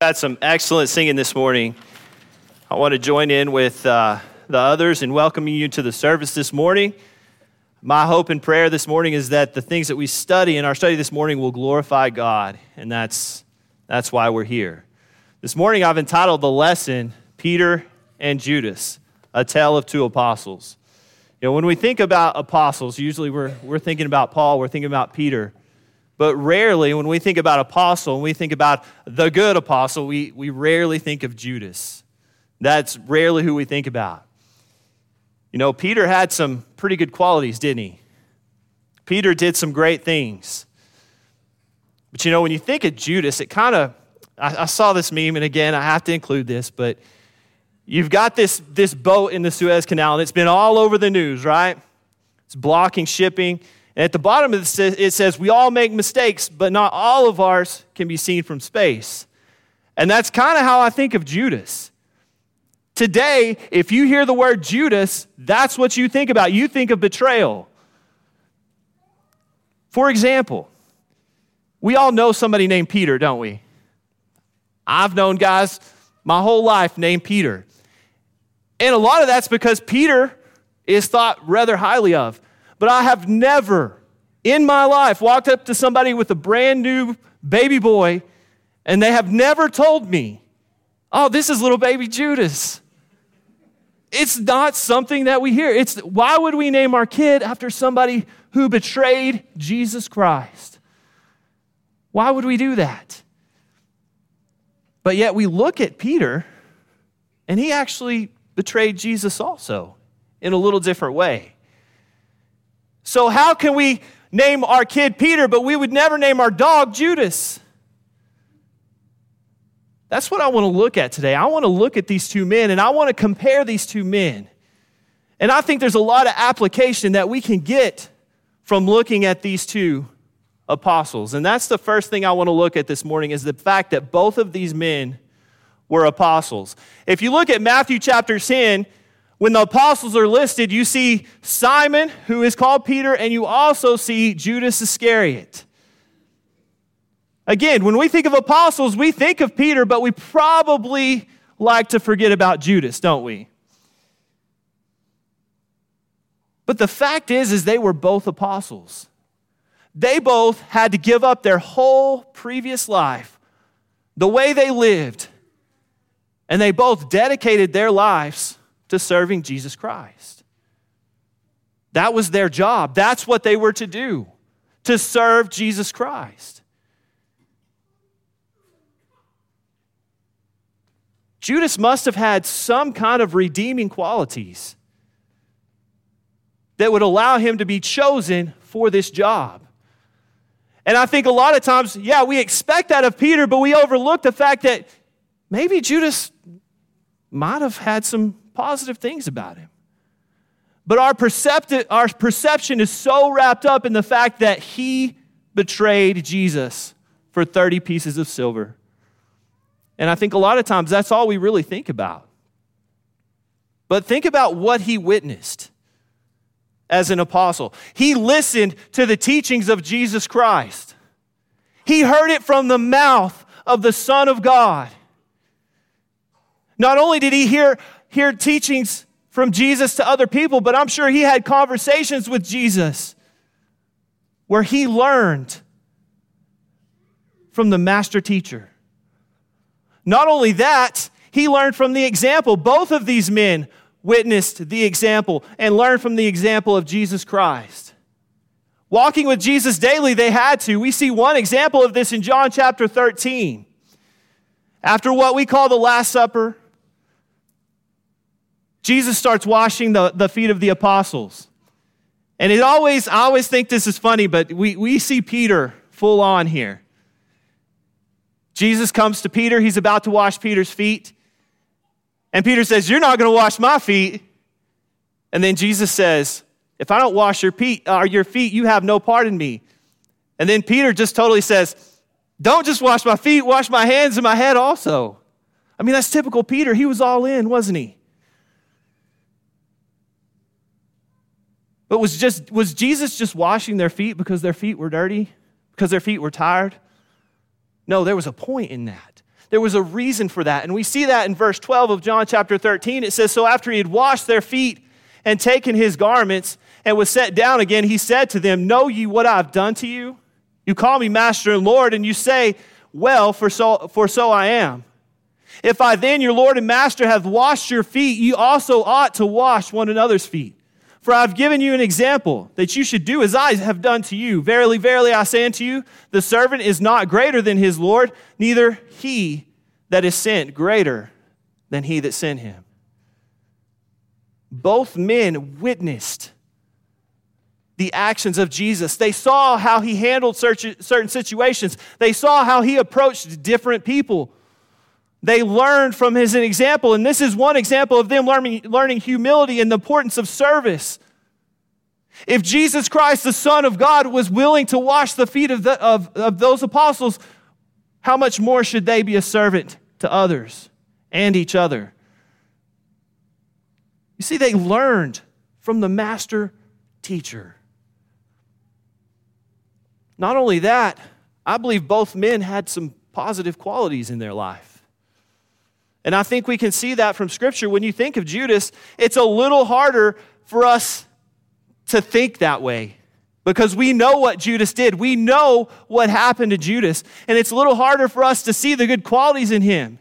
Got some excellent singing this morning. I want to join in with uh, the others in welcoming you to the service this morning. My hope and prayer this morning is that the things that we study in our study this morning will glorify God, and that's, that's why we're here. This morning, I've entitled the lesson Peter and Judas, a tale of two apostles. You know, when we think about apostles, usually we're, we're thinking about Paul, we're thinking about Peter. But rarely, when we think about apostle, when we think about the good apostle, we, we rarely think of Judas. That's rarely who we think about. You know, Peter had some pretty good qualities, didn't he? Peter did some great things. But you know, when you think of Judas, it kind of, I, I, saw this meme, and again, I have to include this, but you've got this, this boat in the Suez Canal, and it's been all over the news, right? It's blocking shipping. And at the bottom of this, it says, We all make mistakes, but not all of ours can be seen from space. And that's kind of how I think of Judas. Today, if you hear the word Judas, that's what you think about. You think of betrayal. For example, we all know somebody named Peter, don't we? I've known guys my whole life named Peter. And a lot of that's because Peter is thought rather highly of. But I have never in my life walked up to somebody with a brand new baby boy and they have never told me, oh, this is little baby Judas. It's not something that we hear. It's why would we name our kid after somebody who betrayed Jesus Christ? Why would we do that? But yet we look at Peter and he actually betrayed Jesus also in a little different way. So, how can we name our kid Peter, but we would never name our dog Judas? That's what I want to look at today. I want to look at these two men and I want to compare these two men. And I think there's a lot of application that we can get from looking at these two apostles. And that's the first thing I want to look at this morning is the fact that both of these men were apostles. If you look at Matthew chapter 10, when the apostles are listed, you see Simon, who is called Peter, and you also see Judas Iscariot. Again, when we think of apostles, we think of Peter, but we probably like to forget about Judas, don't we? But the fact is is they were both apostles. They both had to give up their whole previous life, the way they lived, and they both dedicated their lives to serving Jesus Christ. That was their job. That's what they were to do, to serve Jesus Christ. Judas must have had some kind of redeeming qualities that would allow him to be chosen for this job. And I think a lot of times, yeah, we expect that of Peter, but we overlook the fact that maybe Judas might have had some positive things about him. But our, percepti- our perception is so wrapped up in the fact that he betrayed Jesus for 30 pieces of silver. And I think a lot of times that's all we really think about. But think about what he witnessed as an apostle. He listened to the teachings of Jesus Christ, he heard it from the mouth of the Son of God. Not only did he hear hear teachings from Jesus to other people, but I'm sure he had conversations with Jesus where he learned from the master teacher. Not only that, he learned from the example. Both of these men witnessed the example and learned from the example of Jesus Christ. Walking with Jesus daily, they had to. We see one example of this in John chapter 13. After what we call the Last Supper, Jesus starts washing the, the feet of the apostles. And it always, I always think this is funny, but we, we see Peter full on here. Jesus comes to Peter, he's about to wash Peter's feet. And Peter says, You're not going to wash my feet. And then Jesus says, If I don't wash your feet, uh, your feet, you have no part in me. And then Peter just totally says, Don't just wash my feet, wash my hands and my head also. I mean, that's typical Peter. He was all in, wasn't he? But was, just, was Jesus just washing their feet because their feet were dirty? Because their feet were tired? No, there was a point in that. There was a reason for that. And we see that in verse 12 of John chapter 13. It says, So after he had washed their feet and taken his garments and was set down again, he said to them, Know ye what I have done to you? You call me master and Lord, and you say, Well, for so, for so I am. If I then, your Lord and Master, have washed your feet, you also ought to wash one another's feet. For I've given you an example that you should do as I have done to you. Verily, verily, I say unto you, the servant is not greater than his Lord, neither he that is sent greater than he that sent him. Both men witnessed the actions of Jesus. They saw how he handled certain situations, they saw how he approached different people. They learned from his example, and this is one example of them learning, learning humility and the importance of service. If Jesus Christ, the Son of God, was willing to wash the feet of, the, of, of those apostles, how much more should they be a servant to others and each other? You see, they learned from the master teacher. Not only that, I believe both men had some positive qualities in their life. And I think we can see that from Scripture. When you think of Judas, it's a little harder for us to think that way because we know what Judas did. We know what happened to Judas. And it's a little harder for us to see the good qualities in him.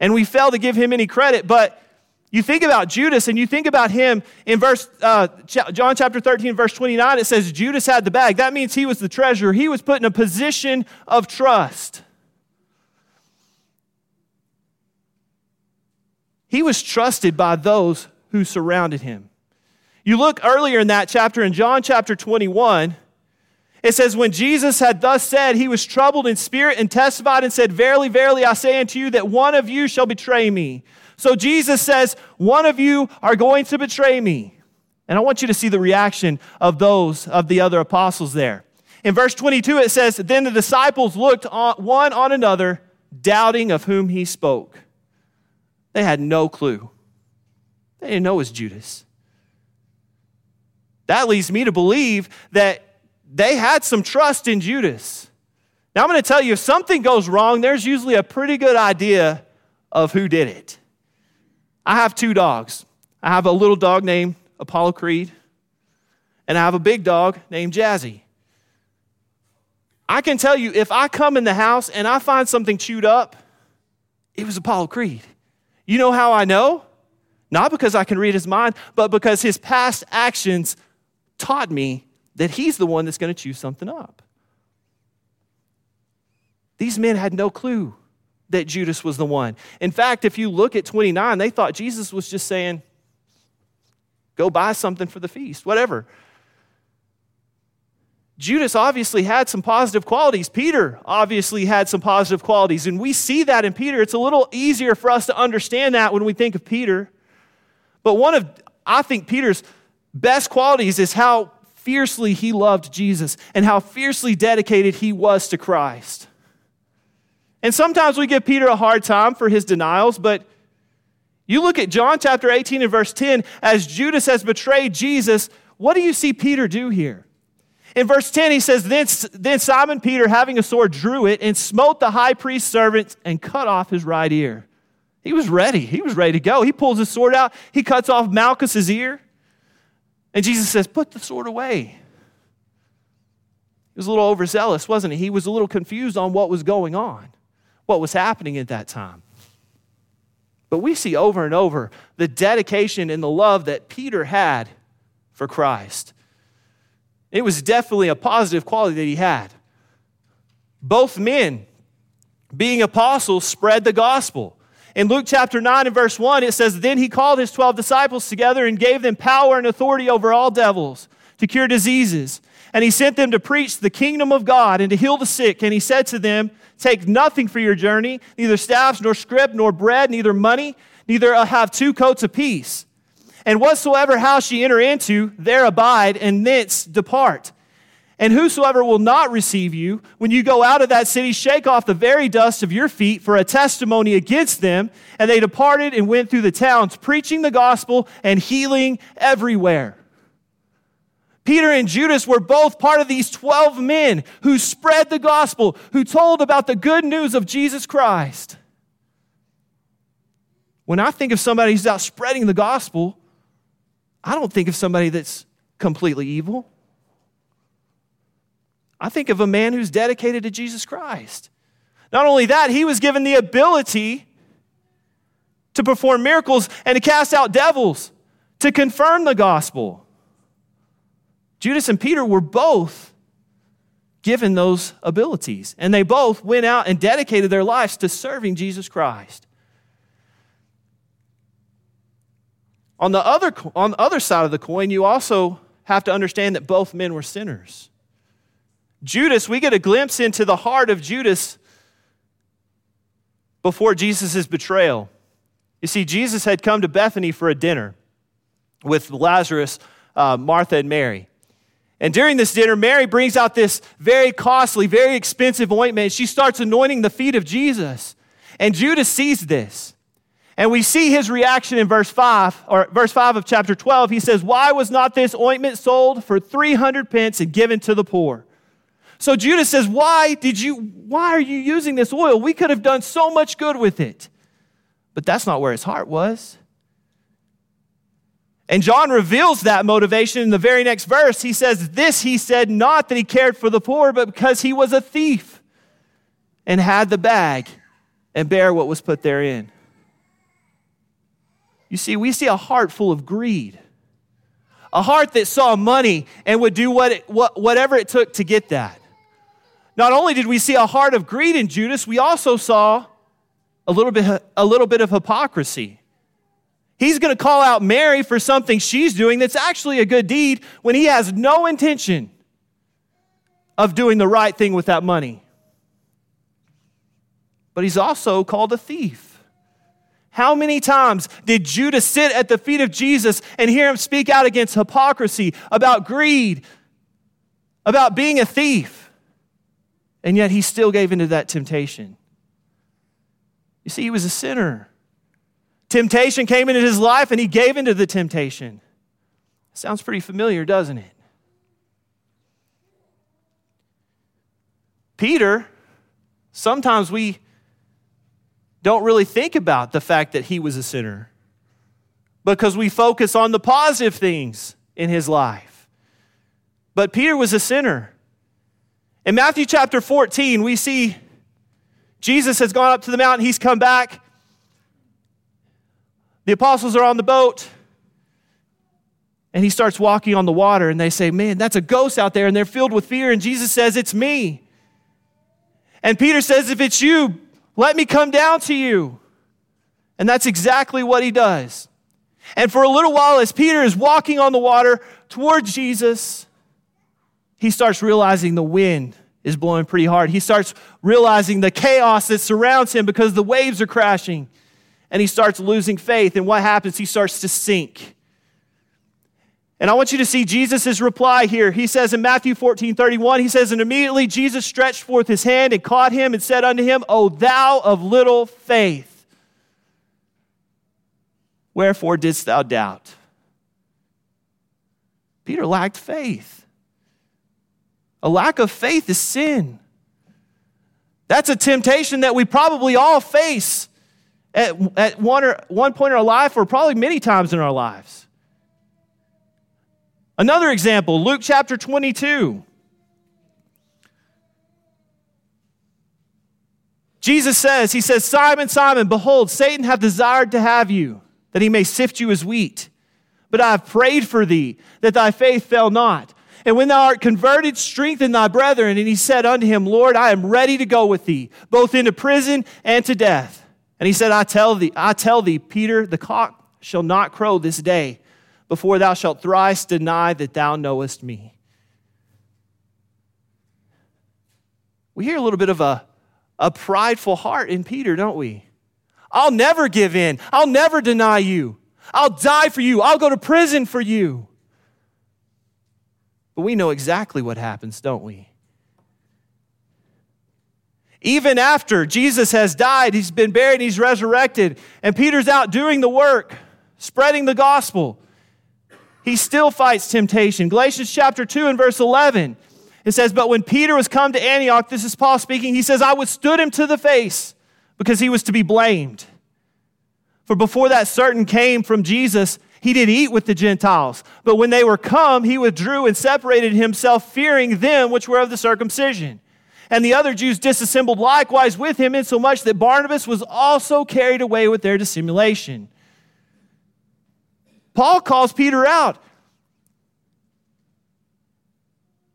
And we fail to give him any credit. But you think about Judas and you think about him in verse uh, John chapter 13, verse 29, it says Judas had the bag. That means he was the treasurer. He was put in a position of trust. He was trusted by those who surrounded him. You look earlier in that chapter, in John chapter 21, it says, When Jesus had thus said, he was troubled in spirit and testified and said, Verily, verily, I say unto you that one of you shall betray me. So Jesus says, One of you are going to betray me. And I want you to see the reaction of those, of the other apostles there. In verse 22, it says, Then the disciples looked on, one on another, doubting of whom he spoke. They had no clue. They didn't know it was Judas. That leads me to believe that they had some trust in Judas. Now, I'm going to tell you if something goes wrong, there's usually a pretty good idea of who did it. I have two dogs. I have a little dog named Apollo Creed, and I have a big dog named Jazzy. I can tell you if I come in the house and I find something chewed up, it was Apollo Creed. You know how I know? Not because I can read his mind, but because his past actions taught me that he's the one that's going to chew something up. These men had no clue that Judas was the one. In fact, if you look at 29, they thought Jesus was just saying, go buy something for the feast, whatever. Judas obviously had some positive qualities. Peter obviously had some positive qualities. And we see that in Peter. It's a little easier for us to understand that when we think of Peter. But one of, I think, Peter's best qualities is how fiercely he loved Jesus and how fiercely dedicated he was to Christ. And sometimes we give Peter a hard time for his denials, but you look at John chapter 18 and verse 10, as Judas has betrayed Jesus, what do you see Peter do here? In verse 10, he says, then, then Simon Peter, having a sword, drew it and smote the high priest's servant and cut off his right ear. He was ready. He was ready to go. He pulls his sword out. He cuts off Malchus's ear. And Jesus says, Put the sword away. He was a little overzealous, wasn't he? He was a little confused on what was going on, what was happening at that time. But we see over and over the dedication and the love that Peter had for Christ. It was definitely a positive quality that he had. Both men, being apostles, spread the gospel. In Luke chapter 9 and verse 1, it says, Then he called his 12 disciples together and gave them power and authority over all devils to cure diseases. And he sent them to preach the kingdom of God and to heal the sick. And he said to them, Take nothing for your journey, neither staffs, nor scrip, nor bread, neither money, neither have two coats apiece and whatsoever house ye enter into, there abide, and thence depart. And whosoever will not receive you, when you go out of that city, shake off the very dust of your feet for a testimony against them. And they departed and went through the towns, preaching the gospel and healing everywhere. Peter and Judas were both part of these 12 men who spread the gospel, who told about the good news of Jesus Christ. When I think of somebody who's out spreading the gospel, I don't think of somebody that's completely evil. I think of a man who's dedicated to Jesus Christ. Not only that, he was given the ability to perform miracles and to cast out devils, to confirm the gospel. Judas and Peter were both given those abilities, and they both went out and dedicated their lives to serving Jesus Christ. On the other, on the other side of the coin, you also have to understand that both men were sinners. Judas, we get a glimpse into the heart of Judas before Jesus' betrayal. You see, Jesus had come to Bethany for a dinner with Lazarus, uh, Martha, and Mary. And during this dinner, Mary brings out this very costly, very expensive ointment. She starts anointing the feet of Jesus. And Judas sees this. And we see his reaction in verse 5, or verse 5 of chapter 12. He says, Why was not this ointment sold for 300 pence and given to the poor? So Judas says, Why did you, why are you using this oil? We could have done so much good with it. But that's not where his heart was. And John reveals that motivation in the very next verse. He says, This he said not that he cared for the poor, but because he was a thief and had the bag and bear what was put therein. You see, we see a heart full of greed, a heart that saw money and would do what it, what, whatever it took to get that. Not only did we see a heart of greed in Judas, we also saw a little bit, a little bit of hypocrisy. He's going to call out Mary for something she's doing that's actually a good deed when he has no intention of doing the right thing with that money. But he's also called a thief. How many times did Judas sit at the feet of Jesus and hear him speak out against hypocrisy, about greed, about being a thief? And yet he still gave into that temptation. You see, he was a sinner. Temptation came into his life and he gave into the temptation. Sounds pretty familiar, doesn't it? Peter, sometimes we don't really think about the fact that he was a sinner because we focus on the positive things in his life. But Peter was a sinner. In Matthew chapter 14, we see Jesus has gone up to the mountain, he's come back, the apostles are on the boat, and he starts walking on the water, and they say, Man, that's a ghost out there, and they're filled with fear. And Jesus says, It's me. And Peter says, If it's you, let me come down to you. And that's exactly what he does. And for a little while, as Peter is walking on the water towards Jesus, he starts realizing the wind is blowing pretty hard. He starts realizing the chaos that surrounds him because the waves are crashing and he starts losing faith. And what happens? He starts to sink. And I want you to see Jesus' reply here. He says in Matthew 14 31, he says, And immediately Jesus stretched forth his hand and caught him and said unto him, O thou of little faith, wherefore didst thou doubt? Peter lacked faith. A lack of faith is sin. That's a temptation that we probably all face at, at one, or, one point in our life or probably many times in our lives. Another example, Luke chapter 22. Jesus says, He says, Simon, Simon, behold, Satan hath desired to have you, that he may sift you as wheat. But I have prayed for thee, that thy faith fail not. And when thou art converted, strengthen thy brethren. And he said unto him, Lord, I am ready to go with thee, both into prison and to death. And he said, I tell thee, I tell thee, Peter, the cock shall not crow this day before thou shalt thrice deny that thou knowest me. We hear a little bit of a, a prideful heart in Peter, don't we? I'll never give in. I'll never deny you. I'll die for you. I'll go to prison for you. But we know exactly what happens, don't we? Even after Jesus has died, he's been buried, he's resurrected, and Peter's out doing the work, spreading the gospel. He still fights temptation. Galatians chapter 2 and verse 11. It says, But when Peter was come to Antioch, this is Paul speaking, he says, I withstood him to the face because he was to be blamed. For before that certain came from Jesus, he did eat with the Gentiles. But when they were come, he withdrew and separated himself, fearing them which were of the circumcision. And the other Jews disassembled likewise with him, insomuch that Barnabas was also carried away with their dissimulation. Paul calls Peter out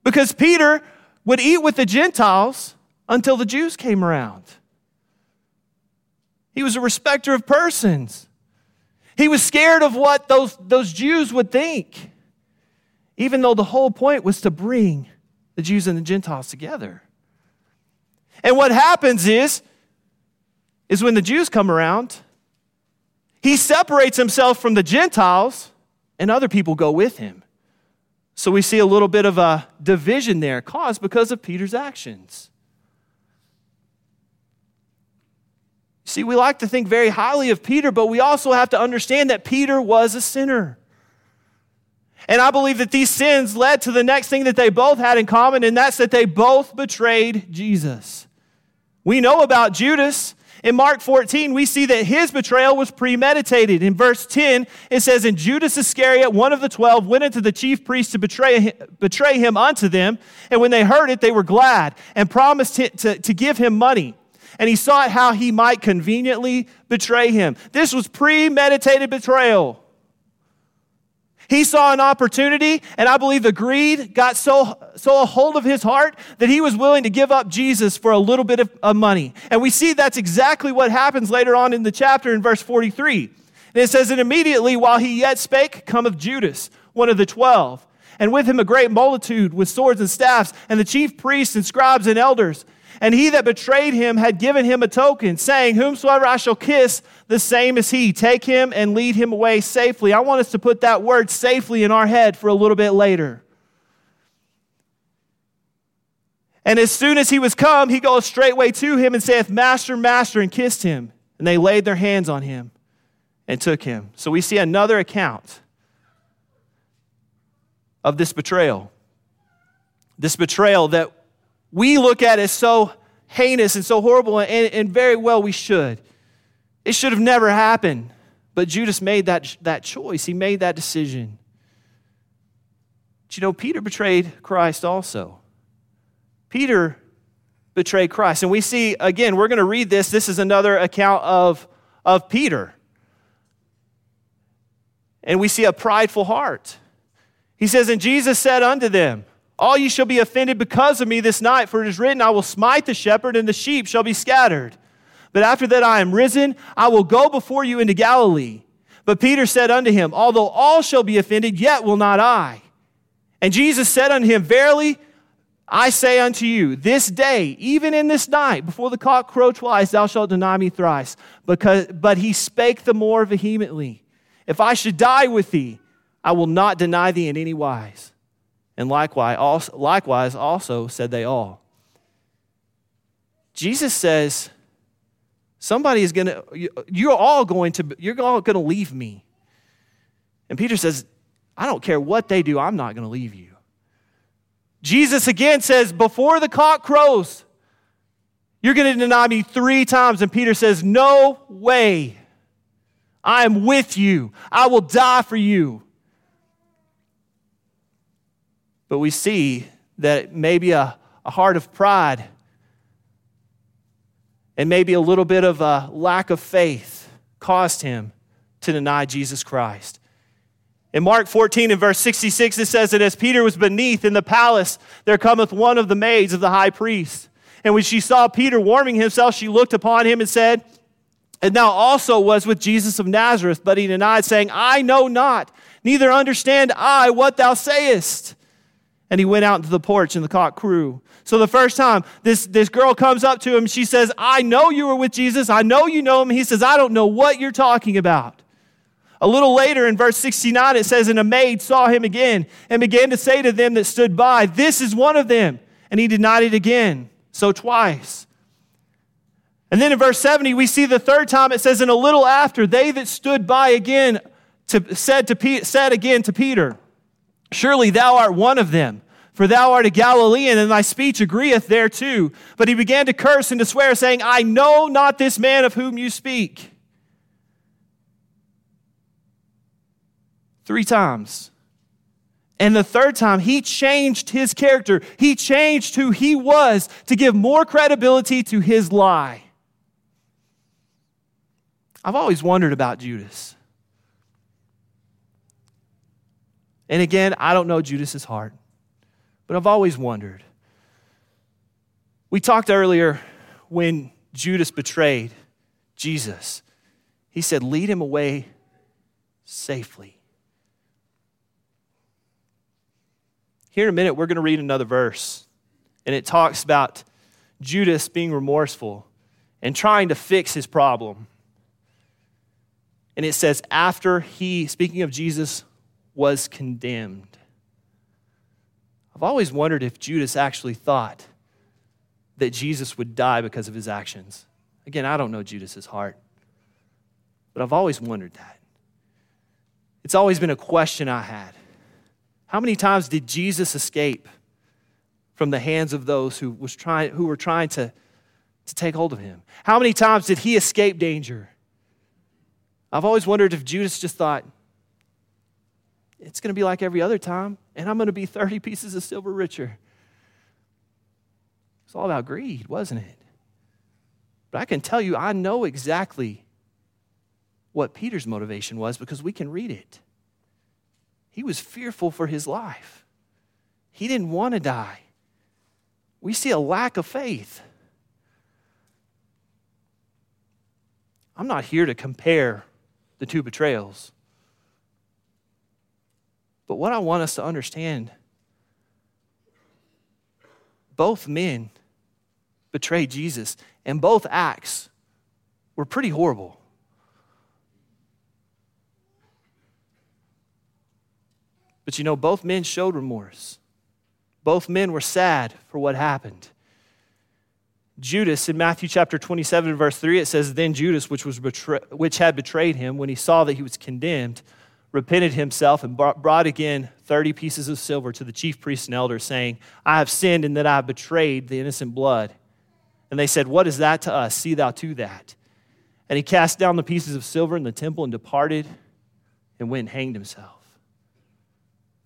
because Peter would eat with the Gentiles until the Jews came around. He was a respecter of persons. He was scared of what those, those Jews would think, even though the whole point was to bring the Jews and the Gentiles together. And what happens is, is when the Jews come around, he separates himself from the Gentiles, and other people go with him. So we see a little bit of a division there caused because of Peter's actions. See, we like to think very highly of Peter, but we also have to understand that Peter was a sinner. And I believe that these sins led to the next thing that they both had in common, and that's that they both betrayed Jesus. We know about Judas. In Mark 14, we see that his betrayal was premeditated. In verse 10, it says, And Judas Iscariot, one of the twelve, went into the chief priests to betray him, betray him unto them. And when they heard it, they were glad and promised to, to, to give him money. And he sought how he might conveniently betray him. This was premeditated betrayal. He saw an opportunity, and I believe the greed got so, so a hold of his heart that he was willing to give up Jesus for a little bit of, of money. And we see that's exactly what happens later on in the chapter in verse 43. And it says, And immediately while he yet spake, cometh Judas, one of the twelve, and with him a great multitude with swords and staffs, and the chief priests and scribes and elders. And he that betrayed him had given him a token, saying, Whomsoever I shall kiss, the same is he. Take him and lead him away safely. I want us to put that word safely in our head for a little bit later. And as soon as he was come, he goes straightway to him and saith, Master, Master, and kissed him. And they laid their hands on him and took him. So we see another account of this betrayal. This betrayal that we look at it as so heinous and so horrible, and, and very well we should. It should have never happened. But Judas made that, that choice, he made that decision. But you know, Peter betrayed Christ also. Peter betrayed Christ. And we see, again, we're going to read this. This is another account of, of Peter. And we see a prideful heart. He says, And Jesus said unto them, all ye shall be offended because of me this night, for it is written, I will smite the shepherd, and the sheep shall be scattered. But after that I am risen, I will go before you into Galilee. But Peter said unto him, Although all shall be offended, yet will not I. And Jesus said unto him, Verily, I say unto you, this day, even in this night, before the cock crow twice, thou shalt deny me thrice. Because, but he spake the more vehemently, If I should die with thee, I will not deny thee in any wise. And likewise also, likewise also said they all. Jesus says, somebody is going to, you're all going to, you're all going to leave me. And Peter says, I don't care what they do, I'm not going to leave you. Jesus again says, before the cock crows, you're going to deny me three times. And Peter says, No way. I am with you. I will die for you. But we see that maybe a, a heart of pride and maybe a little bit of a lack of faith caused him to deny Jesus Christ. In Mark 14 and verse 66, it says that as Peter was beneath in the palace, there cometh one of the maids of the high priest. And when she saw Peter warming himself, she looked upon him and said, And thou also was with Jesus of Nazareth. But he denied, saying, I know not, neither understand I what thou sayest. And he went out into the porch, and the cock crew. So the first time this, this girl comes up to him, she says, I know you were with Jesus. I know you know him. He says, I don't know what you're talking about. A little later in verse 69, it says, And a maid saw him again and began to say to them that stood by, This is one of them. And he denied it again. So twice. And then in verse 70, we see the third time it says, And a little after, they that stood by again to, said, to, said again to Peter, Surely thou art one of them. For thou art a Galilean, and thy speech agreeth thereto. But he began to curse and to swear, saying, I know not this man of whom you speak. Three times. And the third time, he changed his character. He changed who he was to give more credibility to his lie. I've always wondered about Judas. And again, I don't know Judas's heart. But I've always wondered. We talked earlier when Judas betrayed Jesus. He said, Lead him away safely. Here in a minute, we're going to read another verse, and it talks about Judas being remorseful and trying to fix his problem. And it says, after he, speaking of Jesus, was condemned. I've always wondered if Judas actually thought that Jesus would die because of his actions. Again, I don't know Judas's heart, but I've always wondered that. It's always been a question I had. How many times did Jesus escape from the hands of those who, was trying, who were trying to, to take hold of him? How many times did he escape danger? I've always wondered if Judas just thought, it's going to be like every other time, and I'm going to be 30 pieces of silver richer. It's all about greed, wasn't it? But I can tell you, I know exactly what Peter's motivation was because we can read it. He was fearful for his life, he didn't want to die. We see a lack of faith. I'm not here to compare the two betrayals. But what I want us to understand both men betrayed Jesus, and both acts were pretty horrible. But you know, both men showed remorse. Both men were sad for what happened. Judas in Matthew chapter 27 verse 3 it says then Judas which was betray- which had betrayed him when he saw that he was condemned repented himself and brought again 30 pieces of silver to the chief priests and elders, saying, I have sinned in that I have betrayed the innocent blood. And they said, What is that to us? See thou to that. And he cast down the pieces of silver in the temple and departed and went and hanged himself.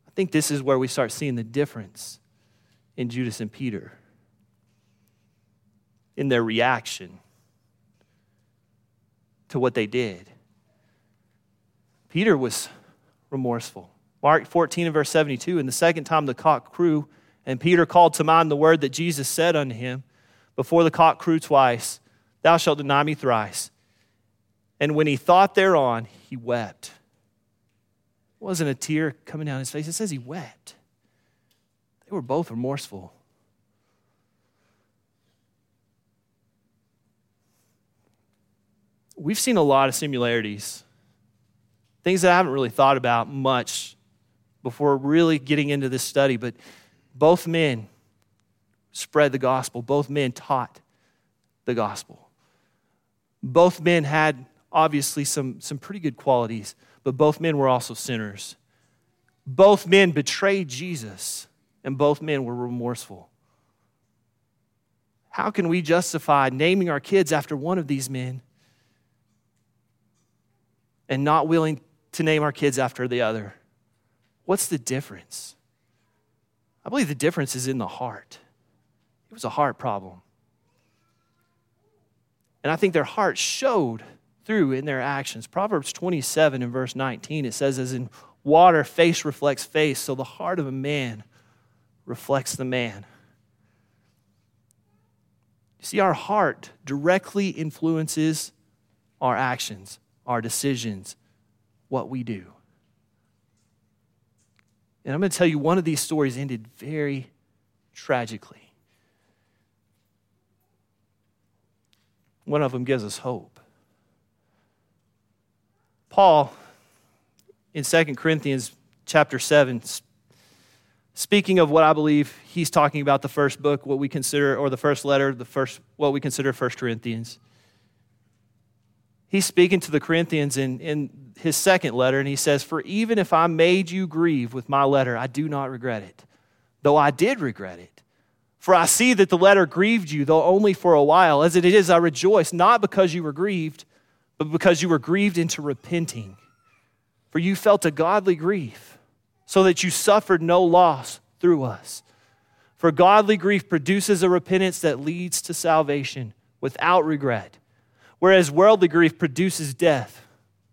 I think this is where we start seeing the difference in Judas and Peter, in their reaction to what they did. Peter was remorseful. Mark 14 and verse 72 And the second time the cock crew, and Peter called to mind the word that Jesus said unto him, Before the cock crew twice, thou shalt deny me thrice. And when he thought thereon, he wept. It wasn't a tear coming down his face, it says he wept. They were both remorseful. We've seen a lot of similarities things that I haven't really thought about much before really getting into this study, but both men spread the gospel, both men taught the gospel. Both men had obviously some, some pretty good qualities, but both men were also sinners. Both men betrayed Jesus, and both men were remorseful. How can we justify naming our kids after one of these men and not willing to name our kids after the other. What's the difference? I believe the difference is in the heart. It was a heart problem. And I think their heart showed through in their actions. Proverbs 27 and verse 19, it says, As in water, face reflects face, so the heart of a man reflects the man. You see, our heart directly influences our actions, our decisions, what we do. And I'm going to tell you one of these stories ended very tragically. One of them gives us hope. Paul, in 2 Corinthians chapter 7, speaking of what I believe he's talking about the first book, what we consider, or the first letter, the first, what we consider 1 Corinthians. He's speaking to the Corinthians, in, and his second letter, and he says, For even if I made you grieve with my letter, I do not regret it, though I did regret it. For I see that the letter grieved you, though only for a while. As it is, I rejoice, not because you were grieved, but because you were grieved into repenting. For you felt a godly grief, so that you suffered no loss through us. For godly grief produces a repentance that leads to salvation without regret, whereas worldly grief produces death.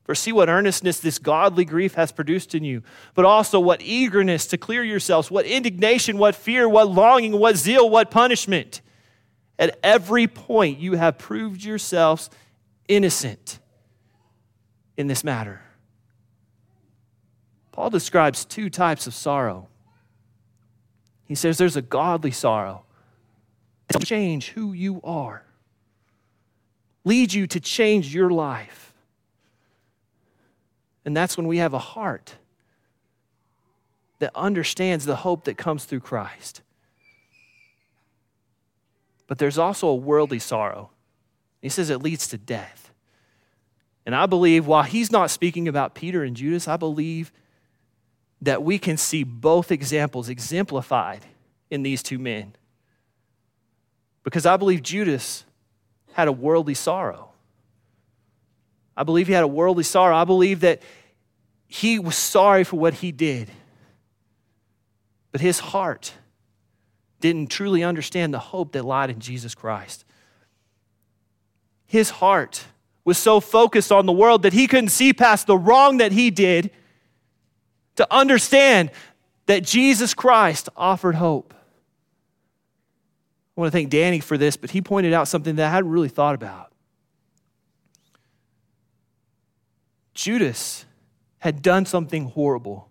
For see what earnestness this godly grief has produced in you, but also what eagerness to clear yourselves, what indignation, what fear, what longing, what zeal, what punishment. At every point, you have proved yourselves innocent in this matter. Paul describes two types of sorrow. He says there's a godly sorrow to change who you are, lead you to change your life. And that's when we have a heart that understands the hope that comes through Christ. But there's also a worldly sorrow. He says it leads to death. And I believe, while he's not speaking about Peter and Judas, I believe that we can see both examples exemplified in these two men. Because I believe Judas had a worldly sorrow. I believe he had a worldly sorrow. I believe that he was sorry for what he did. But his heart didn't truly understand the hope that lied in Jesus Christ. His heart was so focused on the world that he couldn't see past the wrong that he did to understand that Jesus Christ offered hope. I want to thank Danny for this, but he pointed out something that I hadn't really thought about. Judas had done something horrible.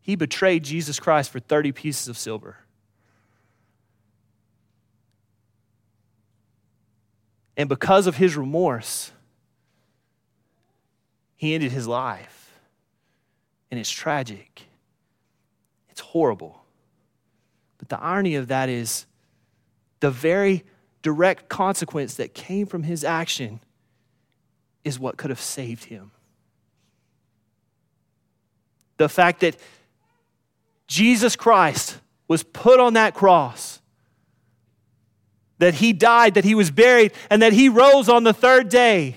He betrayed Jesus Christ for 30 pieces of silver. And because of his remorse, he ended his life. And it's tragic. It's horrible. But the irony of that is the very direct consequence that came from his action is what could have saved him the fact that Jesus Christ was put on that cross, that he died, that he was buried, and that he rose on the third day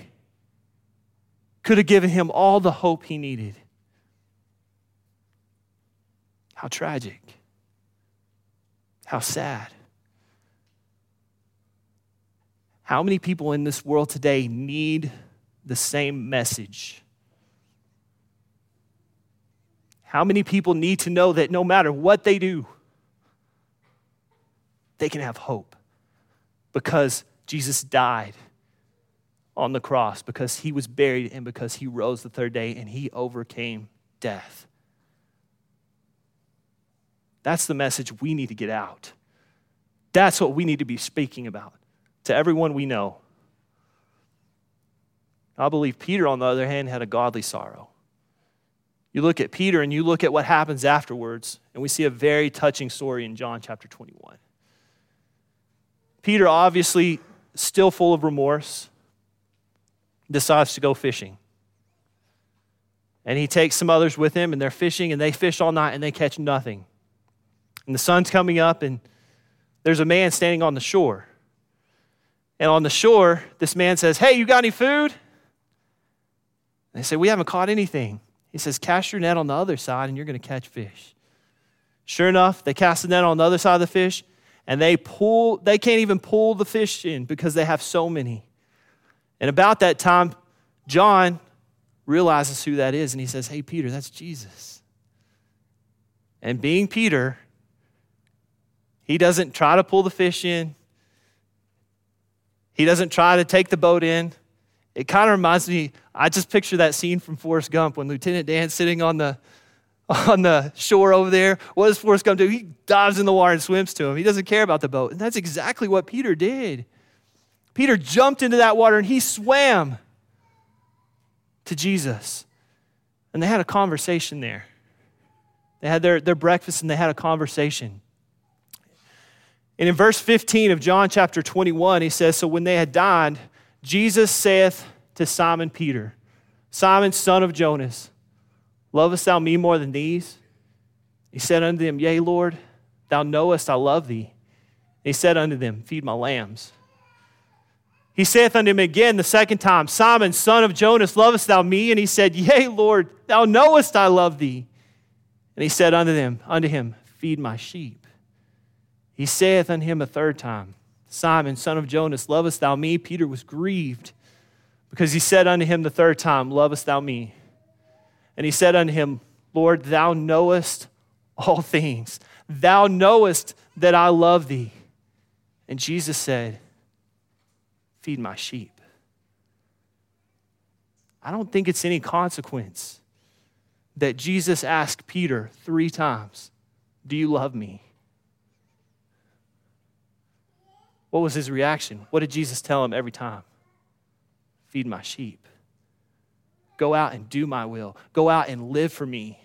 could have given him all the hope he needed. How tragic. How sad. How many people in this world today need the same message? How many people need to know that no matter what they do, they can have hope because Jesus died on the cross, because he was buried, and because he rose the third day and he overcame death. That's the message we need to get out. That's what we need to be speaking about to everyone we know. I believe Peter, on the other hand, had a godly sorrow. You look at Peter and you look at what happens afterwards, and we see a very touching story in John chapter 21. Peter, obviously still full of remorse, decides to go fishing. And he takes some others with him, and they're fishing, and they fish all night, and they catch nothing. And the sun's coming up, and there's a man standing on the shore. And on the shore, this man says, Hey, you got any food? And they say, We haven't caught anything. He says, Cast your net on the other side and you're going to catch fish. Sure enough, they cast the net on the other side of the fish and they pull, they can't even pull the fish in because they have so many. And about that time, John realizes who that is and he says, Hey, Peter, that's Jesus. And being Peter, he doesn't try to pull the fish in, he doesn't try to take the boat in. It kind of reminds me, I just picture that scene from Forrest Gump when Lieutenant Dan's sitting on the on the shore over there. What does Forrest Gump do? He dives in the water and swims to him. He doesn't care about the boat. And that's exactly what Peter did. Peter jumped into that water and he swam to Jesus. And they had a conversation there. They had their, their breakfast and they had a conversation. And in verse 15 of John chapter 21, he says, So when they had dined, Jesus saith to Simon Peter, Simon, son of Jonas, lovest thou me more than these? He said unto them, Yea, Lord, thou knowest I love thee. And he said unto them, Feed my lambs. He saith unto him again the second time, Simon, son of Jonas, lovest thou me? And he said, Yea, Lord, thou knowest I love thee. And he said unto them, unto him, Feed my sheep. He saith unto him a third time, Simon, son of Jonas, lovest thou me? Peter was grieved because he said unto him the third time, Lovest thou me? And he said unto him, Lord, thou knowest all things. Thou knowest that I love thee. And Jesus said, Feed my sheep. I don't think it's any consequence that Jesus asked Peter three times, Do you love me? What was his reaction? What did Jesus tell him every time? Feed my sheep. Go out and do my will. Go out and live for me.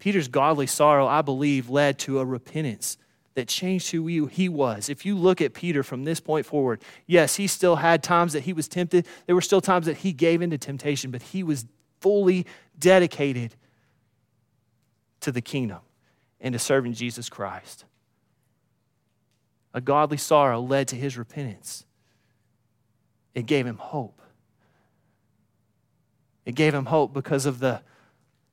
Peter's godly sorrow, I believe, led to a repentance that changed who he was. If you look at Peter from this point forward, yes, he still had times that he was tempted. There were still times that he gave into temptation, but he was fully dedicated to the kingdom and to serving Jesus Christ. A godly sorrow led to his repentance. It gave him hope. It gave him hope because of the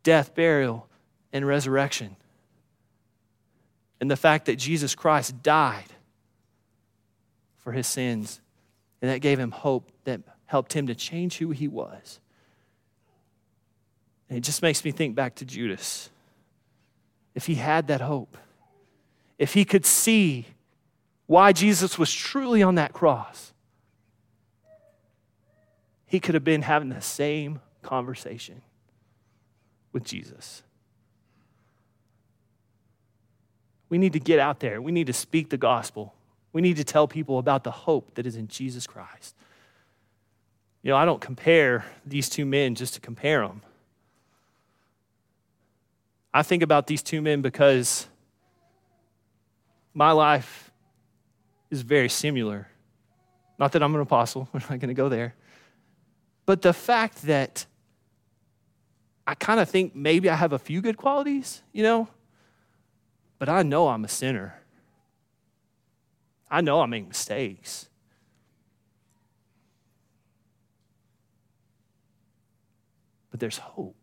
death, burial, and resurrection. And the fact that Jesus Christ died for his sins. And that gave him hope that helped him to change who he was. And it just makes me think back to Judas. If he had that hope, if he could see why Jesus was truly on that cross, he could have been having the same conversation with Jesus. We need to get out there. We need to speak the gospel. We need to tell people about the hope that is in Jesus Christ. You know, I don't compare these two men just to compare them. I think about these two men because my life is very similar. Not that I'm an apostle, we're not going to go there. But the fact that I kind of think maybe I have a few good qualities, you know, but I know I'm a sinner. I know I make mistakes. But there's hope.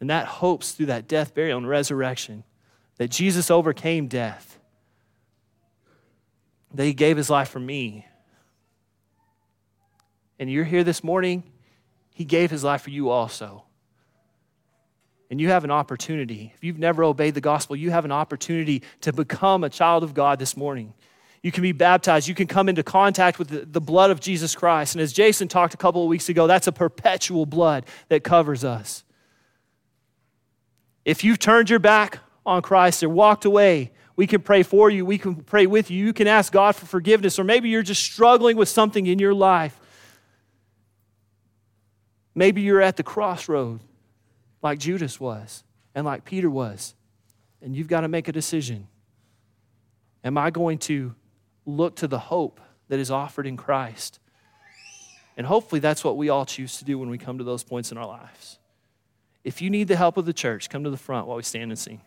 And that hope's through that death, burial, and resurrection that Jesus overcame death, that he gave his life for me. And you're here this morning, he gave his life for you also. And you have an opportunity. If you've never obeyed the gospel, you have an opportunity to become a child of God this morning. You can be baptized. You can come into contact with the, blood of Jesus Christ. And as Jason talked a couple of weeks ago, that's a perpetual blood that covers us. If you've turned your back on Christ or walked away, we can pray for you. We can pray with you. You can ask God for forgiveness. Or maybe you're just struggling with something in your life. Maybe you're at the crossroad like Judas was and like Peter was. And you've got to make a decision. Am I going to look to the hope that is offered in Christ? And hopefully that's what we all choose to do when we come to those points in our lives. If you need the help of the church, come to the front while we stand and sing.